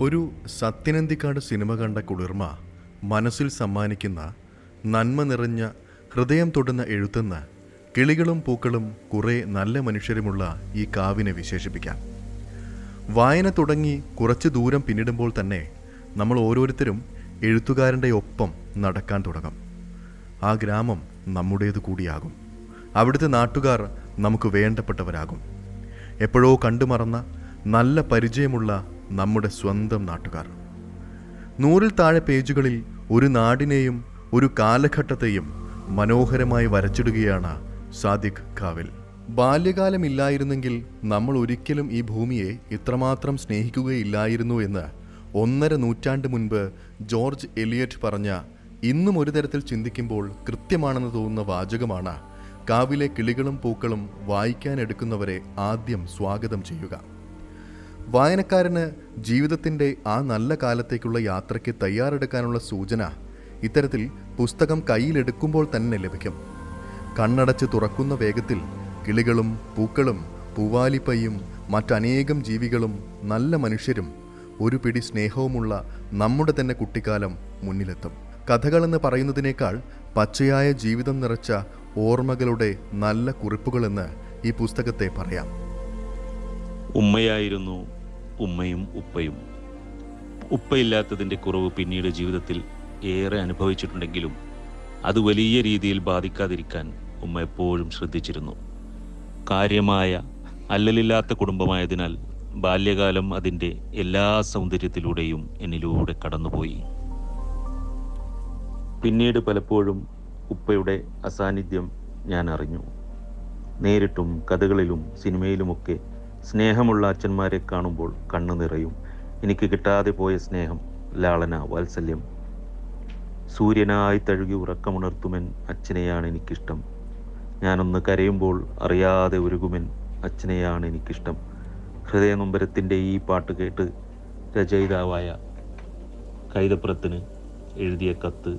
ഒരു സത്യനന്തിക്കാട് സിനിമ കണ്ട കുളിർമ മനസ്സിൽ സമ്മാനിക്കുന്ന നന്മ നിറഞ്ഞ ഹൃദയം തൊടുന്ന എഴുത്തെന്ന് കിളികളും പൂക്കളും കുറേ നല്ല മനുഷ്യരുമുള്ള ഈ കാവിനെ വിശേഷിപ്പിക്കാം. വായന തുടങ്ങി കുറച്ച് ദൂരം പിന്നിടുമ്പോൾ തന്നെ നമ്മൾ ഓരോരുത്തരും എഴുത്തുകാരന്റെ ഒപ്പം നടക്കാൻ തുടങ്ങും. ആ ഗ്രാമം നമ്മുടേത് കൂടിയാകും. അവിടുത്തെ നാട്ടുകാർ നമുക്ക് വേണ്ടപ്പെട്ടവരാകും. എപ്പോഴോ കണ്ടുമറന്ന നല്ല പരിചയമുള്ള നമ്മുടെ സ്വന്തം നാട്ടുകാർ. നൂറിൽ താഴെ പേജുകളിൽ ഒരു നാടിനെയും ഒരു കാലഘട്ടത്തെയും മനോഹരമായി വരച്ചിടുകയാണ് സാദിഖ് ഖാവിൽ ബാല്യകാലമില്ലായിരുന്നെങ്കിൽ നമ്മൾ ഒരിക്കലും ഈ ഭൂമിയെ ഇത്രമാത്രം സ്നേഹിക്കുകയില്ലായിരുന്നു എന്ന് ഒന്നര നൂറ്റാണ്ട് മുൻപ് ജോർജ് എലിയറ്റ് പറഞ്ഞ ഇന്നും ഒരു തരത്തിൽ ചിന്തിക്കുമ്പോൾ കൃത്യമാണെന്ന് തോന്നുന്ന വാചകമാണ് കാവിലെ കിളികളും പൂക്കളും വായിക്കാനെടുക്കുന്നവരെ ആദ്യം സ്വാഗതം ചെയ്യുക. വായനക്കാരന് ജീവിതത്തിന്റെ ആ നല്ല കാലത്തേക്കുള്ള യാത്രയ്ക്ക് തയ്യാറെടുക്കാനുള്ള സൂചന ഇത്തരത്തിൽ പുസ്തകം കയ്യിലെടുക്കുമ്പോൾ തന്നെ ലഭിക്കും. കണ്ണടച്ച് തുറക്കുന്ന വേഗത്തിൽ കിളികളും പൂക്കളും പൂവാലിപ്പയ്യും മറ്റനേകം ജീവികളും നല്ല മനുഷ്യരും ഒരു പിടി സ്നേഹവുമുള്ള നമ്മുടെ തന്നെ കുട്ടിക്കാലം മുന്നിലെത്തും. കഥകളെന്ന് പറയുന്നതിനേക്കാൾ പച്ചയായ ജീവിതം നിറച്ച ഓർമ്മകളുടെ നല്ല കുറിപ്പുകളെന്ന് ഈ പുസ്തകത്തെ പറയാം. ഉമ്മയായിരുന്നു ഉമ്മയും ഉപ്പയും. ഉപ്പയില്ലാത്തതിന്റെ കുറവ് പിന്നീട് ജീവിതത്തിൽ ഏറെ അനുഭവിച്ചിട്ടുണ്ടെങ്കിലും അത് വലിയ രീതിയിൽ ബാധിക്കാതിരിക്കാൻ ഉമ്മ എപ്പോഴും ശ്രദ്ധിച്ചിരുന്നു. കാര്യമായ അല്ലലില്ലാത്ത കുടുംബമായതിനാൽ ബാല്യകാലം അതിന്റെ എല്ലാ സൗന്ദര്യത്തിലൂടെയും എന്നിലൂടെ കടന്നുപോയി. പിന്നീട് പലപ്പോഴും ഉപ്പയുടെ അസാന്നിധ്യം ഞാൻ അറിഞ്ഞു. നേരിട്ടും കഥകളിലും സിനിമയിലുമൊക്കെ സ്നേഹമുള്ള അച്ഛന്മാരെ കാണുമ്പോൾ കണ്ണു നിറയും. എനിക്ക് കിട്ടാതെ പോയ സ്നേഹം ലാളന വാത്സല്യം. സൂര്യനായി തഴുകി ഉറക്കമുണർത്തുമെൻ അച്ഛനെയാണ് എനിക്കിഷ്ടം. ഞാനൊന്ന് കരയുമ്പോൾ അറിയാതെ ഒരുകുമെൻ അച്ഛനെയാണ് എനിക്കിഷ്ടം. ഹൃദയനൊമ്പരത്തിന്റെ ഈ പാട്ട് കേട്ട് രചയിതാവായ കൈതപ്പുറത്തിന് എഴുതിയ കത്ത്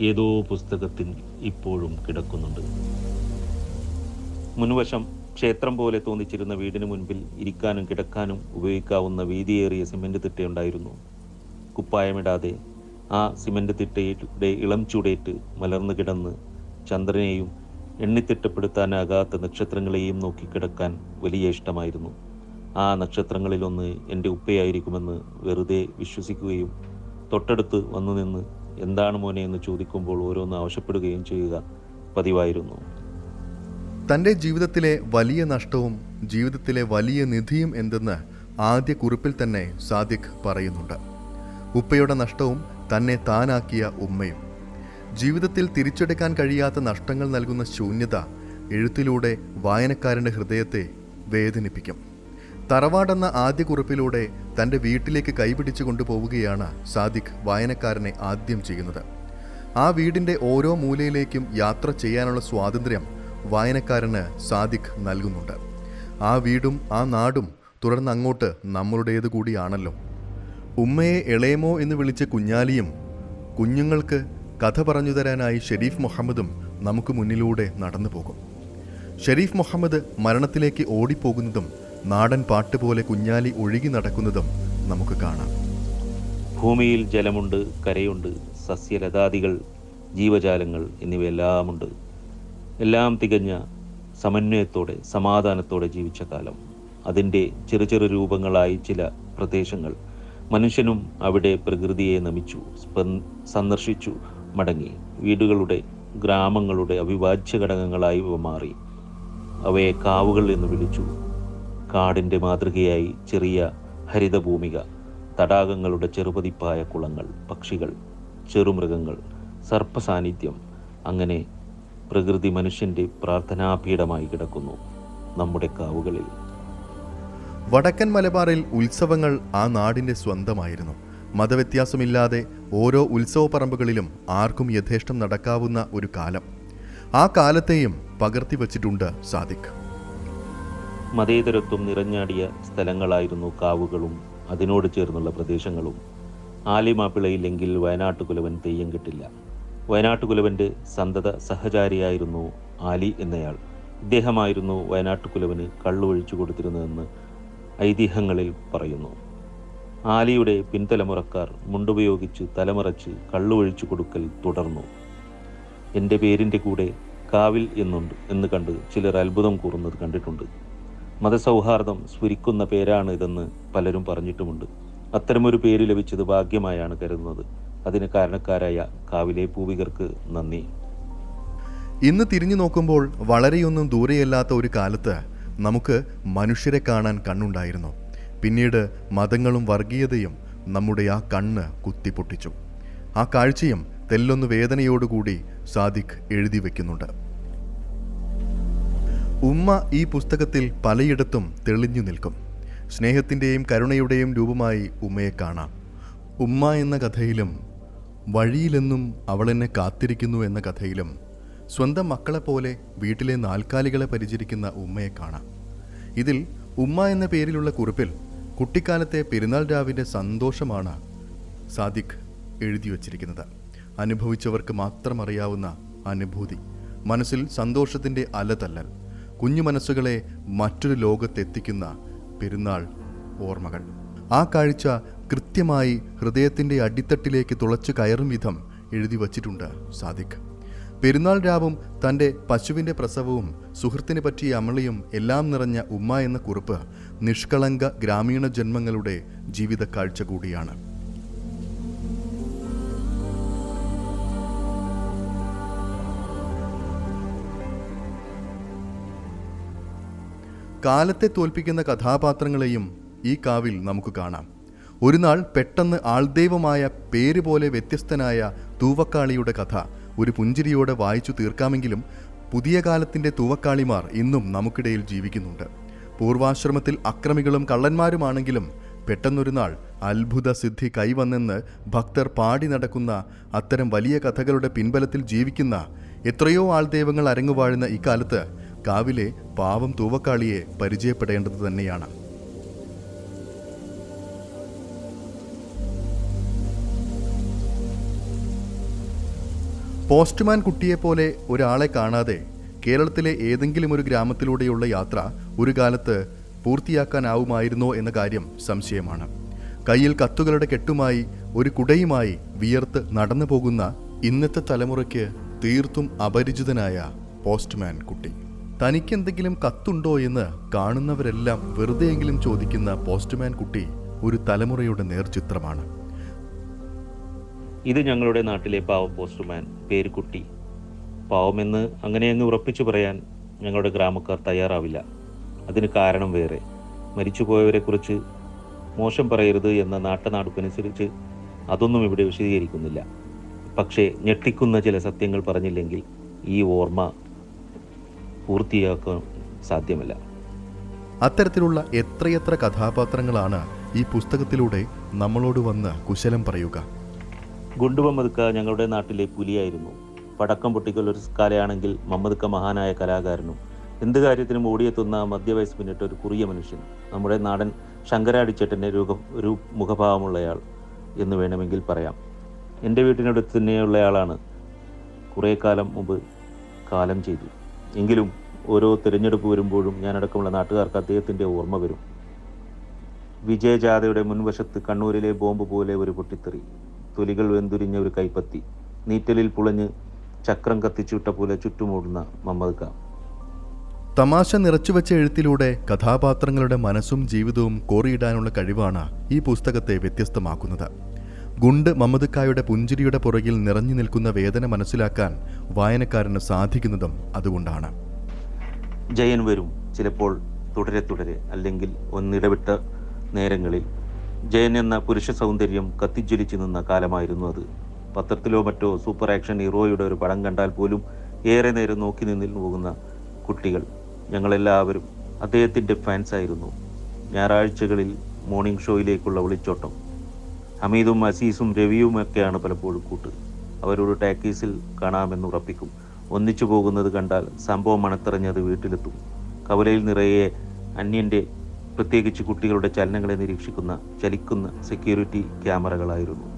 ഏതോ പുസ്തകത്തിൽ ഇപ്പോഴും കിടക്കുന്നുണ്ട്. മുൻവശം ക്ഷേത്രം പോലെ തോന്നിച്ചിരുന്ന വീടിന് മുൻപിൽ ഇരിക്കാനും കിടക്കാനും ഉപയോഗിക്കാവുന്ന വീതിയേറിയ സിമന്റ് തിട്ടയുണ്ടായിരുന്നു. കുപ്പായമിടാതെ ആ സിമന്റ് തിട്ടയുടെ ഇളം ചൂടേറ്റ് മലർന്നു കിടന്ന് ചന്ദ്രനെയും എണ്ണിത്തിട്ടപ്പെടുത്താനാകാത്ത നക്ഷത്രങ്ങളെയും നോക്കി കിടക്കാൻ വലിയ ഇഷ്ടമായിരുന്നു. ആ നക്ഷത്രങ്ങളിലൊന്ന് എന്റെ ഉപ്പയായിരിക്കുമെന്ന് വെറുതെ വിശ്വസിക്കുകയും തൊട്ടടുത്ത് വന്നു നിന്ന് എന്താണ് മോനെ എന്ന് ചോദിക്കുമ്പോൾ ഓരോന്ന് ആവശ്യപ്പെടുകയും ചെയ്യുക പതിവായിരുന്നു. തന്റെ ജീവിതത്തിലെ വലിയ നഷ്ടവും ജീവിതത്തിലെ വലിയ നിധിയും എന്തെന്ന് ആദ്യ കുറിപ്പിൽ തന്നെ സാദിഖ് പറയുന്നുണ്ട്. ഉപ്പയുടെ നഷ്ടവും തന്നെ താനാക്കിയ ഉമ്മയും. ജീവിതത്തിൽ തിരിച്ചെടുക്കാൻ കഴിയാത്ത നഷ്ടങ്ങൾ നൽകുന്ന ശൂന്യത എഴുത്തിലൂടെ വായനക്കാരന്റെ ഹൃദയത്തെ വേദനിപ്പിക്കും. തറവാടെന്ന ആദ്യ കുറിപ്പിലൂടെ തന്റെ വീട്ടിലേക്ക് കൈപിടിച്ചു കൊണ്ടുപോവുകയാണ് സാദിഖ് വായനക്കാരനെ ആദ്യം ചെയ്യുന്നത്. ആ വീടിന്റെ ഓരോ മൂലയിലേക്കും യാത്ര ചെയ്യാനുള്ള സ്വാതന്ത്ര്യം വായനക്കാരന് സാദിഖ് നൽകുന്നുണ്ട്. ആ വീടും ആ നാടും തുടർന്ന് അങ്ങോട്ട് നമ്മളുടേത് കൂടിയാണല്ലോ. ഉമ്മയെ ഇളയമോ എന്ന് വിളിച്ച കുഞ്ഞാലിയും കുഞ്ഞുങ്ങൾക്ക് കഥ പറഞ്ഞു തരാനായി ഷെരീഫ് മുഹമ്മദും നമുക്ക് മുന്നിലൂടെ നടന്നു പോകും. ഷെരീഫ് മുഹമ്മദ് മരണത്തിലേക്ക് ഓടിപ്പോകുന്നതും നാടൻ പാട്ട് പോലെ കുഞ്ഞാലി ഒഴുകി നടക്കുന്നതും നമുക്ക് കാണാം. ഭൂമിയിൽ ജലമുണ്ട് കരയുണ്ട് സസ്യലതാദികൾ ജീവജാലങ്ങൾ എന്നിവയെല്ലാമുണ്ട്. എല്ലാം തികഞ്ഞ സമന്വയത്തോടെ സമാധാനത്തോടെ ജീവിച്ച കാലം. അതിന്റെ ചെറു ചെറു രൂപങ്ങളായി ചില പ്രദേശങ്ങൾ മനുഷ്യനും അവിടെ പ്രകൃതിയെ നമിച്ചു സന്ദർശിച്ചു മടങ്ങി. വീടുകളുടെ ഗ്രാമങ്ങളുടെ അവിഭാജ്യ ഘടകങ്ങളായി ഇവ മാറി. അവയെ കാവുകൾ എന്ന് വിളിച്ചു. കാടിന്റെ മാതൃകയായി ചെറിയ ഹരിതഭൂമിക തടാകങ്ങളുടെ ചെറുപതിപ്പായ കുളങ്ങൾ പക്ഷികൾ ചെറുമൃഗങ്ങൾ സർപ്പസാന്നിധ്യം അങ്ങനെ പ്രകൃതി മനുഷ്യന്റെ പ്രാർത്ഥനാപീഠമായി കിടക്കുന്നു. നമ്മുടെ കാവുകളിൽ. വടക്കൻ മലബാറിൽ ഉത്സവങ്ങൾ ആ നാടിന്റെ സ്വന്തമായിരുന്നു. മതവ്യത്യാസമില്ലാതെ ഓരോ ഉത്സവ പറമ്പുകളിലും ആർക്കും യഥേഷ്ടം നടക്കാവുന്ന ഒരു കാലം. ആ കാലത്തെയും പകർത്തി വച്ചിട്ടുണ്ട് സാദിഖ്. മതേതരത്വം നിറഞ്ഞാടിയ സ്ഥലങ്ങളായിരുന്നു കാവുകളും അതിനോട് ചേർന്നുള്ള പ്രദേശങ്ങളും. ആലിമാപ്പിളയില്ലെങ്കിൽ വയനാട്ടുകുലവൻ തെയ്യം കിട്ടില്ല. വയനാട്ടുകുലവന്റെ സന്തത സഹചാരിയായിരുന്നു ആലി എന്നയാൾ. ഇദ്ദേഹമായിരുന്നു വയനാട്ടുകുലവന് കള്ളൊഴിച്ചു കൊടുത്തിരുന്നതെന്ന് ഐതിഹ്യങ്ങളിൽ പറയുന്നു. ആലിയുടെ പിൻതലമുറക്കാർ മുണ്ടുപയോഗിച്ച് തലമറച്ച് കള്ളുവഴിച്ചു കൊടുക്കൽ തുടർന്നു. എന്റെ പേരിന്റെ കൂടെ കാവിൽ എന്നുണ്ട് എന്ന് കണ്ട് ചിലർ അത്ഭുതം കൂറുന്നത് കണ്ടിട്ടുണ്ട്. മതസൗഹാർദ്ദം സ്ഫുരിക്കുന്ന പേരാണ് ഇതെന്ന് പലരും പറഞ്ഞിട്ടുമുണ്ട്. അത്തരമൊരു പേര് ലഭിച്ചത് ഭാഗ്യമായാണ് കരുതുന്നത്. അതിന് കാരണക്കാരായ കാവിലെ പൂവികർക്ക് നന്ദി. ഇന്ന് തിരിഞ്ഞു നോക്കുമ്പോൾ വളരെയൊന്നും ദൂരെയല്ലാത്ത ഒരു കാലത്ത് നമുക്ക് മനുഷ്യരെ കാണാൻ കണ്ണുണ്ടായിരുന്നു. പിന്നീട് മതങ്ങളും വർഗീയതയും നമ്മുടെ ആ കണ്ണ് കുത്തിപ്പൊട്ടിച്ചു. ആ കാഴ്ചയും തെല്ലൊന്ന് വേദനയോടുകൂടി സാദിഖ് എഴുതി വെക്കുന്നുണ്ട്. ഉമ്മ ഈ പുസ്തകത്തിൽ പലയിടത്തും തെളിഞ്ഞു നിൽക്കും. സ്നേഹത്തിന്റെയും കരുണയുടെയും രൂപമായി ഉമ്മയെ കാണാം. ഉമ്മ എന്ന കഥയിലും വഴിയിലെന്നും അവളെന്നെ കാത്തിരിക്കുന്നു എന്ന കഥയിലും സ്വന്തം മക്കളെപ്പോലെ വീട്ടിലെ നാൽക്കാലികളെ പരിചരിക്കുന്ന ഉമ്മയെ കാണാം. ഇതിൽ ഉമ്മ എന്ന പേരിലുള്ള കുറിപ്പിൽ കുട്ടിക്കാലത്തെ പെരുന്നാൾ രാവിന്റെ സന്തോഷമാണ് സാദിഖ് എഴുതി വച്ചിരിക്കുന്നത്. അനുഭവിച്ചവർക്ക് മാത്രം അറിയാവുന്ന അനുഭൂതി. മനസ്സിൽ സന്തോഷത്തിന്റെ അലതല്ലൽ. കുഞ്ഞു മനസ്സുകളെ മറ്റൊരു ലോകത്തെത്തിക്കുന്ന പെരുന്നാൾ ഓർമ്മകൾ. ആ കാഴ്ച കൃത്യമായി ഹൃദയത്തിന്റെ അടിത്തട്ടിലേക്ക് തുളച്ചു കയറും വിധം എഴുതി വച്ചിട്ടുണ്ട് സാദിഖ്. പെരുന്നാൾ രാവും തന്റെ പശുവിന്റെ പ്രസവവും സുഹൃത്തിനെ പറ്റിയ അമളിയും എല്ലാം നിറഞ്ഞ ഉമ്മ എന്ന കുറിപ്പ് നിഷ്കളങ്ക ഗ്രാമീണ ജന്മങ്ങളുടെ ജീവിത കാഴ്ച കൂടിയാണ്. കാലത്തെ തോൽപ്പിക്കുന്ന കഥാപാത്രങ്ങളെയും ഈ കാവിൽ നമുക്ക് കാണാം. ഒരു നാൾ പെട്ടെന്ന് ആൾദൈവമായ പേര് പോലെ വ്യത്യസ്തനായ തൂവക്കാളിയുടെ കഥ ഒരു പുഞ്ചിരിയോടെ വായിച്ചു തീർക്കാമെങ്കിലും പുതിയ കാലത്തിന്റെ തൂവക്കാളിമാർ ഇന്നും നമുക്കിടയിൽ ജീവിക്കുന്നുണ്ട്. പൂർവാശ്രമത്തിൽ അക്രമികളും കള്ളന്മാരുമാണെങ്കിലും പെട്ടെന്നൊരു നാൾ അത്ഭുത സിദ്ധി കൈവന്നെന്ന് ഭക്തർ പാടി നടക്കുന്ന അത്തരം വലിയ കഥകളുടെ പിൻബലത്തിൽ ജീവിക്കുന്ന എത്രയോ ആൾദൈവങ്ങൾ അരങ്ങുവാഴുന്ന ഇക്കാലത്ത് കാവിലെ പാവം തൂവക്കാളിയെ പരിചയപ്പെടേണ്ടത് തന്നെയാണ്. പോസ്റ്റ്മാൻ കുട്ടിയെപ്പോലെ ഒരാളെ കാണാതെ കേരളത്തിലെ ഏതെങ്കിലും ഒരു ഗ്രാമത്തിലൂടെയുള്ള യാത്ര ഒരു കാലത്ത് പൂർത്തിയാക്കാനാവുമായിരുന്നോ എന്ന കാര്യം സംശയമാണ്. കയ്യിൽ കത്തുകളുടെ കെട്ടുമായി ഒരു കുടയുമായി വിയർത്ത് നടന്നു പോകുന്ന ഇന്നത്തെ തലമുറയ്ക്ക് തീർത്തും അപരിചിതനായ പോസ്റ്റ്മാൻ കുട്ടി. തനിക്കെന്തെങ്കിലും കത്തുണ്ടോ എന്ന് കാണുന്നവരെല്ലാം വെറുതെയെങ്കിലും ചോദിക്കുന്ന പോസ്റ്റ്മാൻ കുട്ടി ഒരു തലമുറയുടെ നേർചിത്രമാണ്. ഇത് ഞങ്ങളുടെ നാട്ടിലെ പാവം പോസ്റ്റ്മാൻ പേര് കുട്ടി പാവമെന്ന് അങ്ങനെ അങ്ങ് ഉറപ്പിച്ചു പറയാൻ ഞങ്ങളുടെ ഗ്രാമക്കാർ തയ്യാറാവില്ല. അതിന് കാരണം വേറെ. മരിച്ചുപോയവരെക്കുറിച്ച് മോശം പറയരുത് എന്ന നാട്ടനാടുപ്പനുസരിച്ച് അതൊന്നും ഇവിടെ വിശദീകരിക്കുന്നില്ല. പക്ഷേ ഞെട്ടിക്കുന്ന ചില സത്യങ്ങൾ പറഞ്ഞില്ലെങ്കിൽ ഈ ഓർമ്മ പൂർത്തിയാക്കാൻ സാധ്യമല്ല. അത്തരത്തിലുള്ള എത്രയെത്ര കഥാപാത്രങ്ങളാണ് ഈ പുസ്തകത്തിലൂടെ നമ്മളോട് വന്ന് കുശലം പറയുക? ഗുണ്ടു മതുക്ക ഞങ്ങളുടെ നാട്ടിലെ പുലിയായിരുന്നു. പടക്കം പൊട്ടിക്കൽ ഒരു കലയാണെങ്കിൽ മമ്മദുക്ക മഹാനായ കലാകാരനും. എന്ത് കാര്യത്തിനും ഓടിയെത്തുന്ന മധ്യവയസ്സ് പിന്നിട്ട് ഒരു കുറിയ മനുഷ്യൻ. നമ്മുടെ നാടൻ ശങ്കരാടിച്ചേട്ടന്റെ രൂപ ഒരു മുഖഭാവമുള്ളയാൾ എന്ന് വേണമെങ്കിൽ പറയാം. എന്റെ വീട്ടിനടുത്ത് തന്നെയുള്ളയാളാണ്. കുറേ കാലം മുമ്പ് കാലം ചെയ്തു. എങ്കിലും ഓരോ തിരഞ്ഞെടുപ്പ് വരുമ്പോഴും ഞാനടക്കമുള്ള നാട്ടുകാർക്ക് അദ്ദേഹത്തിന്റെ ഓർമ്മ വരും. വിജയജാഥയുടെ മുൻവശത്ത് കണ്ണൂരിലെ ബോംബ് പോലെ ഒരു പൊട്ടിത്തെറി. തൊലികൾ വെന്തുരിഞ്ഞ ഒരു കൈപ്പത്തി നീറ്റലിൽ പുളഞ്ഞ് ചക്രം കത്തിച്ചുവിട്ട പോലെ ചുറ്റുമൂടുന്ന മമ്മദ് ഖാൻ. തമാശ നിറച്ചുവെച്ച എഴുത്തിലൂടെ കഥാപാത്രങ്ങളുടെ മനസ്സും ജീവിതവും കോറിയിടാനുള്ള കഴിവാണ് ഈ പുസ്തകത്തെ വ്യത്യസ്തമാക്കുന്നത്. ഗുണ്ട് മമ്മദ്ക്കായുടെ പുഞ്ചിരിയുടെ പുറകിൽ നിറഞ്ഞു നിൽക്കുന്ന വേദന മനസ്സിലാക്കാൻ വായനക്കാരന് സാധിക്കുന്നതും അതുകൊണ്ടാണ്. ജയൻ വരും ചിലപ്പോൾ തുടരെ തുടരെ അല്ലെങ്കിൽ ഒന്നിടവിട്ട നേരങ്ങളിൽ ജയൻ എന്ന പുരുഷ സൗന്ദര്യം കത്തിജ്വലിച്ചു നിന്ന കാലമായിരുന്നു അത്. പത്രത്തിലോ മറ്റോ സൂപ്പർ ആക്ഷൻ ഹീറോയുടെ ഒരു പടം കണ്ടാൽ പോലും ഏറെ നേരം നോക്കി നിന്നിൽ പോകുന്ന കുട്ടികൾ. ഞങ്ങളെല്ലാവരും അദ്ദേഹത്തിന്റെ ഫാൻസായിരുന്നു ഞായറാഴ്ചകളിൽ മോർണിംഗ് ഷോയിലേക്കുള്ള വിളിച്ചോട്ടം. ഹമീദും അസീസും രവിയുമൊക്കെയാണ് പലപ്പോഴും കൂട്ട്. അവരോട് ടാക്കീസിൽ കാണാമെന്ന് ഉറപ്പിക്കും. ഒന്നിച്ചു പോകുന്നത് കണ്ടാൽ സംഭവം മണത്തിറഞ്ഞത് വീട്ടിലെത്തും. കവലയിൽ നിറയെ അന്യന്റെ പ്രത്യേകിച്ച് കുട്ടികളുടെ ചലനങ്ങളെ നിരീക്ഷിക്കുന്ന ചലിക്കുന്ന സെക്യൂരിറ്റി ക്യാമറകളായിരുന്നു.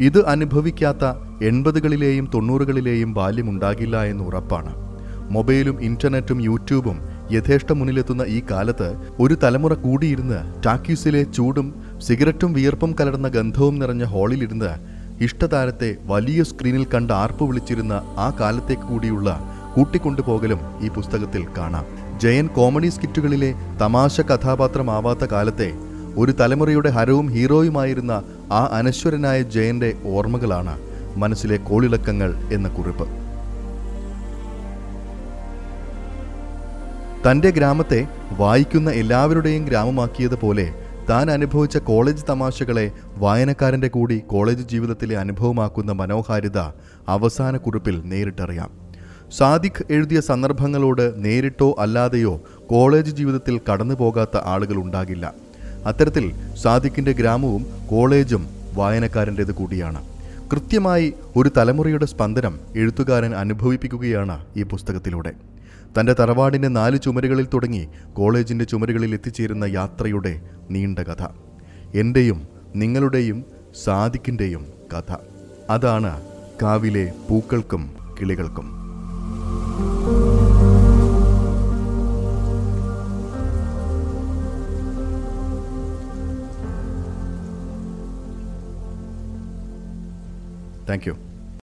ഇത് അനുഭവിക്കാത്ത എൺപതുകളിലെയും തൊണ്ണൂറുകളിലെയും ബാല്യമുണ്ടാകില്ല എന്ന് ഉറപ്പാണ്. മൊബൈലും ഇന്റർനെറ്റും യൂട്യൂബും യഥേഷ്ടം മുന്നിലെത്തുന്ന ഈ കാലത്ത് ഒരു തലമുറ കൂടിയിരുന്ന് ടാക്യൂസിലെ ചൂടും സിഗരറ്റും വിയർപ്പും കലർന്ന ഗന്ധവും നിറഞ്ഞ ഹാളിലിരുന്ന് ഇഷ്ടതാരത്തെ വലിയ സ്ക്രീനിൽ കണ്ട് ആർപ്പ് വിളിച്ചിരുന്ന ആ കാലത്തേക്ക് കൂടിയുള്ള കൂട്ടിക്കൊണ്ടുപോകലും ഈ പുസ്തകത്തിൽ കാണാം. ജയൻ കോമഡി സ്കിറ്റുകളിലെ തമാശ കഥാപാത്രമാവാത്ത കാലത്തെ ഒരു തലമുറയുടെ ഹരവും ഹീറോയുമായിരുന്ന ആ അനശ്വരനായ ജയന്റെ ഓർമ്മകളാണ് മനസ്സിലെ കോളിളക്കങ്ങൾ എന്ന കുറിപ്പ്. തന്റെ ഗ്രാമത്തെ വായിക്കുന്ന എല്ലാവരുടെയും ഗ്രാമമാക്കിയത് പോലെ താൻ അനുഭവിച്ച കോളേജ് തമാശകളെ വായനക്കാരന്റെ കൂടി കോളേജ് ജീവിതത്തിലെ അനുഭവമാക്കുന്ന മനോഹാരിത അവസാന കുറിപ്പിൽ നേരിട്ടറിയാം. സാദിഖ് എഴുതിയ സന്ദർഭങ്ങളോട് നേരിട്ടോ അല്ലാതെയോ കോളേജ് ജീവിതത്തിൽ കടന്നു പോകാത്ത ആളുകൾ ഉണ്ടാകില്ല. അത്തരത്തിൽ സാദിഖിന്റെ ഗ്രാമവും കോളേജും വായനക്കാരന്റേത് കൂടിയാണ്. കൃത്യമായി ഒരു തലമുറയുടെ സ്പന്ദനം എഴുത്തുകാരൻ അനുഭവിപ്പിക്കുകയാണ് ഈ പുസ്തകത്തിലൂടെ. തന്റെ തറവാടിന്റെ നാല് ചുമരുകളിൽ തുടങ്ങി കോളേജിന്റെ ചുമരുകളിൽ എത്തിച്ചേരുന്ന യാത്രയുടെ നീണ്ട കഥ. എന്റെയും നിങ്ങളുടെയും സാദിഖിന്റെയും കഥ. അതാണ് കാവിലെ പൂക്കൾക്കും കിളികൾക്കും. Thank you.